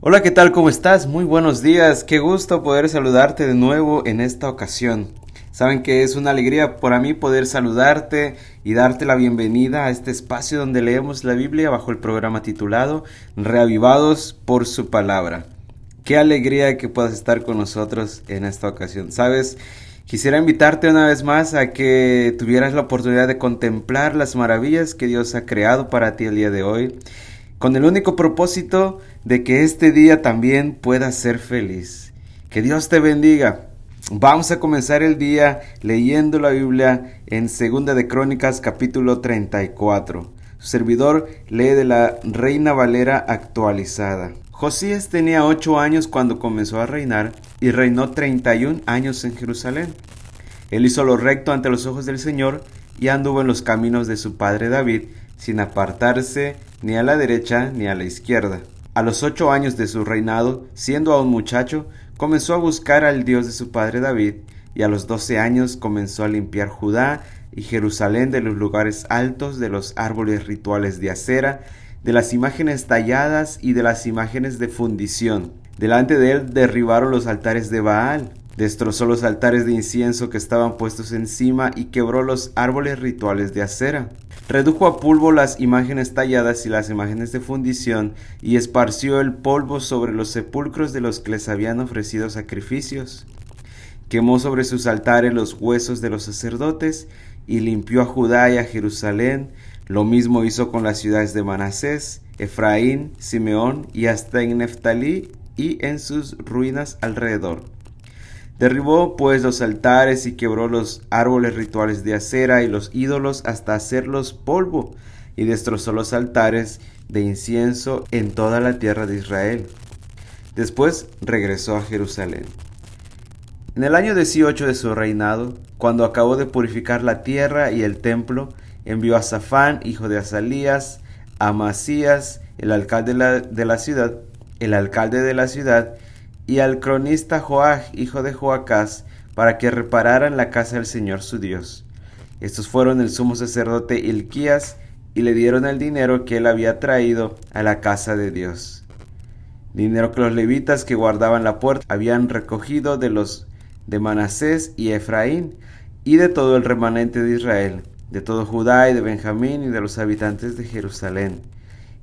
Hola, ¿qué tal? ¿Cómo estás? Muy buenos días. Qué gusto poder saludarte de nuevo en esta ocasión. Saben que es una alegría para mí poder saludarte y darte la bienvenida a este espacio donde leemos la Biblia bajo el programa titulado Reavivados por su palabra. Qué alegría que puedas estar con nosotros en esta ocasión. Sabes, quisiera invitarte una vez más a que tuvieras la oportunidad de contemplar las maravillas que Dios ha creado para ti el día de hoy con el único propósito de que este día también puedas ser feliz. Que Dios te bendiga. Vamos a comenzar el día leyendo la Biblia en Segunda de Crónicas capítulo 34. Su servidor lee de la Reina Valera actualizada. Josías tenía ocho años cuando comenzó a reinar y reinó 31 años en Jerusalén. Él hizo lo recto ante los ojos del Señor y anduvo en los caminos de su padre David, sin apartarse ni a la derecha ni a la izquierda. A los ocho años de su reinado, siendo aún muchacho, comenzó a buscar al Dios de su padre David, y a los doce años comenzó a limpiar Judá y Jerusalén de los lugares altos, de los árboles rituales de acera, de las imágenes talladas y de las imágenes de fundición. Delante de él derribaron los altares de Baal, destrozó los altares de incienso que estaban puestos encima y quebró los árboles rituales de acera. Redujo a polvo las imágenes talladas y las imágenes de fundición, y esparció el polvo sobre los sepulcros de los que les habían ofrecido sacrificios. Quemó sobre sus altares los huesos de los sacerdotes, y limpió a Judá y a Jerusalén. Lo mismo hizo con las ciudades de Manasés, Efraín, Simeón y hasta en Neftalí y en sus ruinas alrededor. Derribó pues los altares y quebró los árboles rituales de acera y los ídolos hasta hacerlos polvo, y destrozó los altares de incienso en toda la tierra de Israel. Después regresó a Jerusalén. En el año 18 de su reinado, cuando acabó de purificar la tierra y el templo, envió a Safán, hijo de Azalías, a Masías, el alcalde de la, de la ciudad, el alcalde de la ciudad, y al cronista Joach, hijo de Joacás, para que repararan la casa del Señor su Dios. Estos fueron el sumo sacerdote Ilquías, y le dieron el dinero que él había traído a la casa de Dios. Dinero que los levitas que guardaban la puerta habían recogido de los de Manasés y Efraín, y de todo el remanente de Israel, de todo Judá y de Benjamín y de los habitantes de Jerusalén.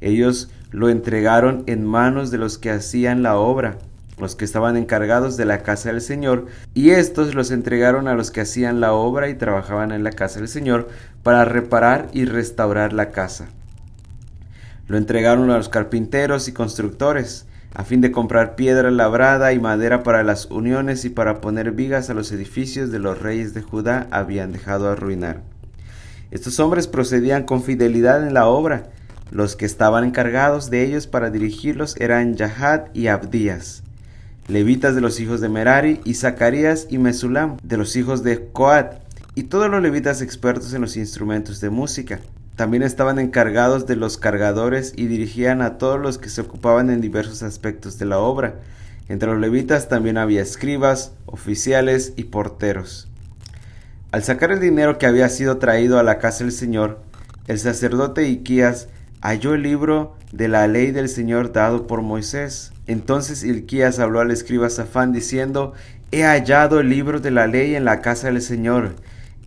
Ellos lo entregaron en manos de los que hacían la obra, los que estaban encargados de la casa del Señor, y estos los entregaron a los que hacían la obra y trabajaban en la casa del Señor para reparar y restaurar la casa. Lo entregaron a los carpinteros y constructores, a fin de comprar piedra labrada y madera para las uniones y para poner vigas a los edificios de los reyes de Judá habían dejado arruinar. Estos hombres procedían con fidelidad en la obra. Los que estaban encargados de ellos para dirigirlos eran Yahad y Abdías levitas de los hijos de Merari, y Zacarías y Mesulam de los hijos de Coat, y todos los levitas expertos en los instrumentos de música. También estaban encargados de los cargadores y dirigían a todos los que se ocupaban en diversos aspectos de la obra. Entre los levitas también había escribas, oficiales y porteros. Al sacar el dinero que había sido traído a la casa del Señor, el sacerdote Iquías halló el libro de la ley del Señor dado por Moisés. Entonces Ilquías habló al escriba Safán diciendo, He hallado el libro de la ley en la casa del Señor.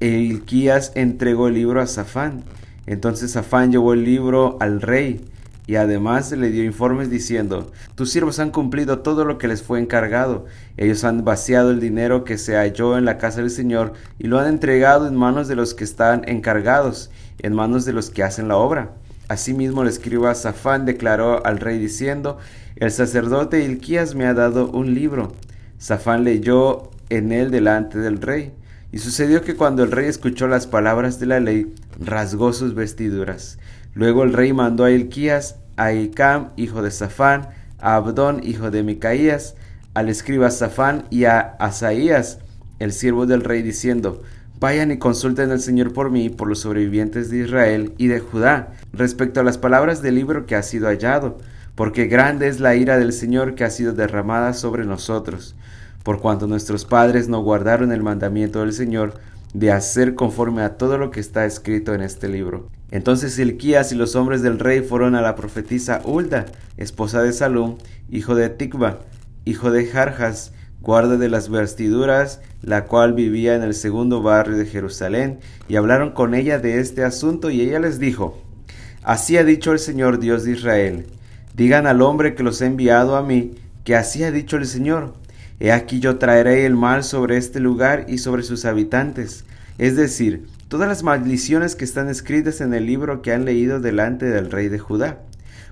E Ilquías entregó el libro a Safán. Entonces Safán llevó el libro al rey y además le dio informes diciendo, Tus siervos han cumplido todo lo que les fue encargado. Ellos han vaciado el dinero que se halló en la casa del Señor y lo han entregado en manos de los que están encargados, en manos de los que hacen la obra. Asimismo el escriba Safán declaró al rey diciendo, El sacerdote Ilquías me ha dado un libro. Safán leyó en él delante del rey. Y sucedió que cuando el rey escuchó las palabras de la ley, rasgó sus vestiduras. Luego el rey mandó a Ilquías, a Icam, hijo de Safán, a Abdón, hijo de Micaías, al escriba Safán y a Asaías, el siervo del rey, diciendo, Vayan y consulten al Señor por mí por los sobrevivientes de Israel y de Judá, respecto a las palabras del libro que ha sido hallado, porque grande es la ira del Señor que ha sido derramada sobre nosotros, por cuanto nuestros padres no guardaron el mandamiento del Señor de hacer conforme a todo lo que está escrito en este libro. Entonces Ilquías y los hombres del rey fueron a la profetisa Hulda, esposa de Salum, hijo de Tikba, hijo de Jarjas, guarda de las vestiduras, la cual vivía en el segundo barrio de Jerusalén, y hablaron con ella de este asunto, y ella les dijo, Así ha dicho el Señor Dios de Israel, digan al hombre que los ha enviado a mí, que así ha dicho el Señor, He aquí yo traeré el mal sobre este lugar y sobre sus habitantes, es decir, todas las maldiciones que están escritas en el libro que han leído delante del rey de Judá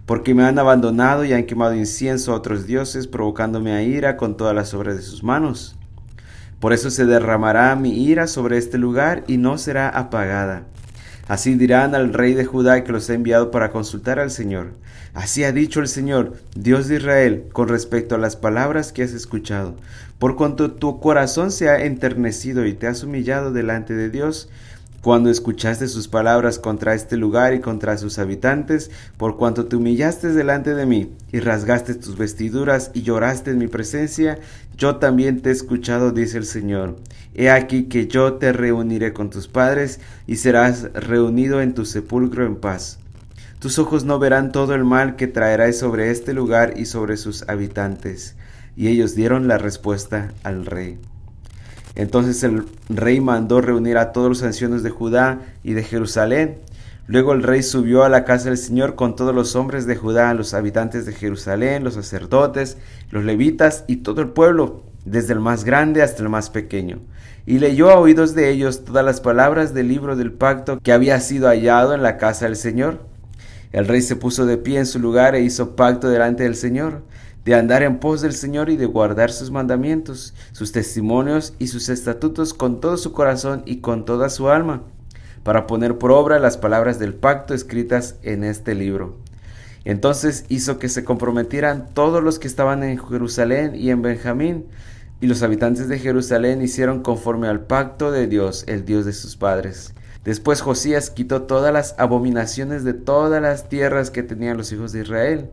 porque me han abandonado y han quemado incienso a otros dioses, provocándome a ira con todas las obras de sus manos. Por eso se derramará mi ira sobre este lugar y no será apagada. Así dirán al rey de Judá que los ha enviado para consultar al Señor. Así ha dicho el Señor, Dios de Israel, con respecto a las palabras que has escuchado. Por cuanto tu corazón se ha enternecido y te has humillado delante de Dios, cuando escuchaste sus palabras contra este lugar y contra sus habitantes, por cuanto te humillaste delante de mí y rasgaste tus vestiduras y lloraste en mi presencia, yo también te he escuchado, dice el Señor. He aquí que yo te reuniré con tus padres y serás reunido en tu sepulcro en paz. Tus ojos no verán todo el mal que traerá sobre este lugar y sobre sus habitantes. Y ellos dieron la respuesta al rey. Entonces el rey mandó reunir a todos los ancianos de Judá y de Jerusalén. Luego el rey subió a la casa del Señor con todos los hombres de Judá, los habitantes de Jerusalén, los sacerdotes, los levitas y todo el pueblo, desde el más grande hasta el más pequeño. Y leyó a oídos de ellos todas las palabras del libro del pacto que había sido hallado en la casa del Señor. El rey se puso de pie en su lugar e hizo pacto delante del Señor de andar en pos del Señor y de guardar sus mandamientos, sus testimonios y sus estatutos con todo su corazón y con toda su alma, para poner por obra las palabras del pacto escritas en este libro. Entonces hizo que se comprometieran todos los que estaban en Jerusalén y en Benjamín, y los habitantes de Jerusalén hicieron conforme al pacto de Dios, el Dios de sus padres. Después Josías quitó todas las abominaciones de todas las tierras que tenían los hijos de Israel,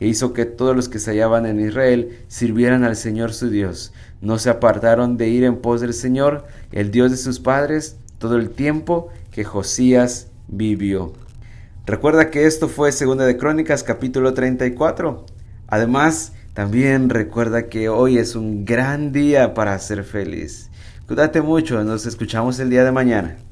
e hizo que todos los que se hallaban en Israel sirvieran al Señor su Dios. No se apartaron de ir en pos del Señor, el Dios de sus padres, todo el tiempo que Josías vivió. Recuerda que esto fue Segunda de Crónicas capítulo 34. Además, también recuerda que hoy es un gran día para ser feliz. Cuídate mucho, nos escuchamos el día de mañana.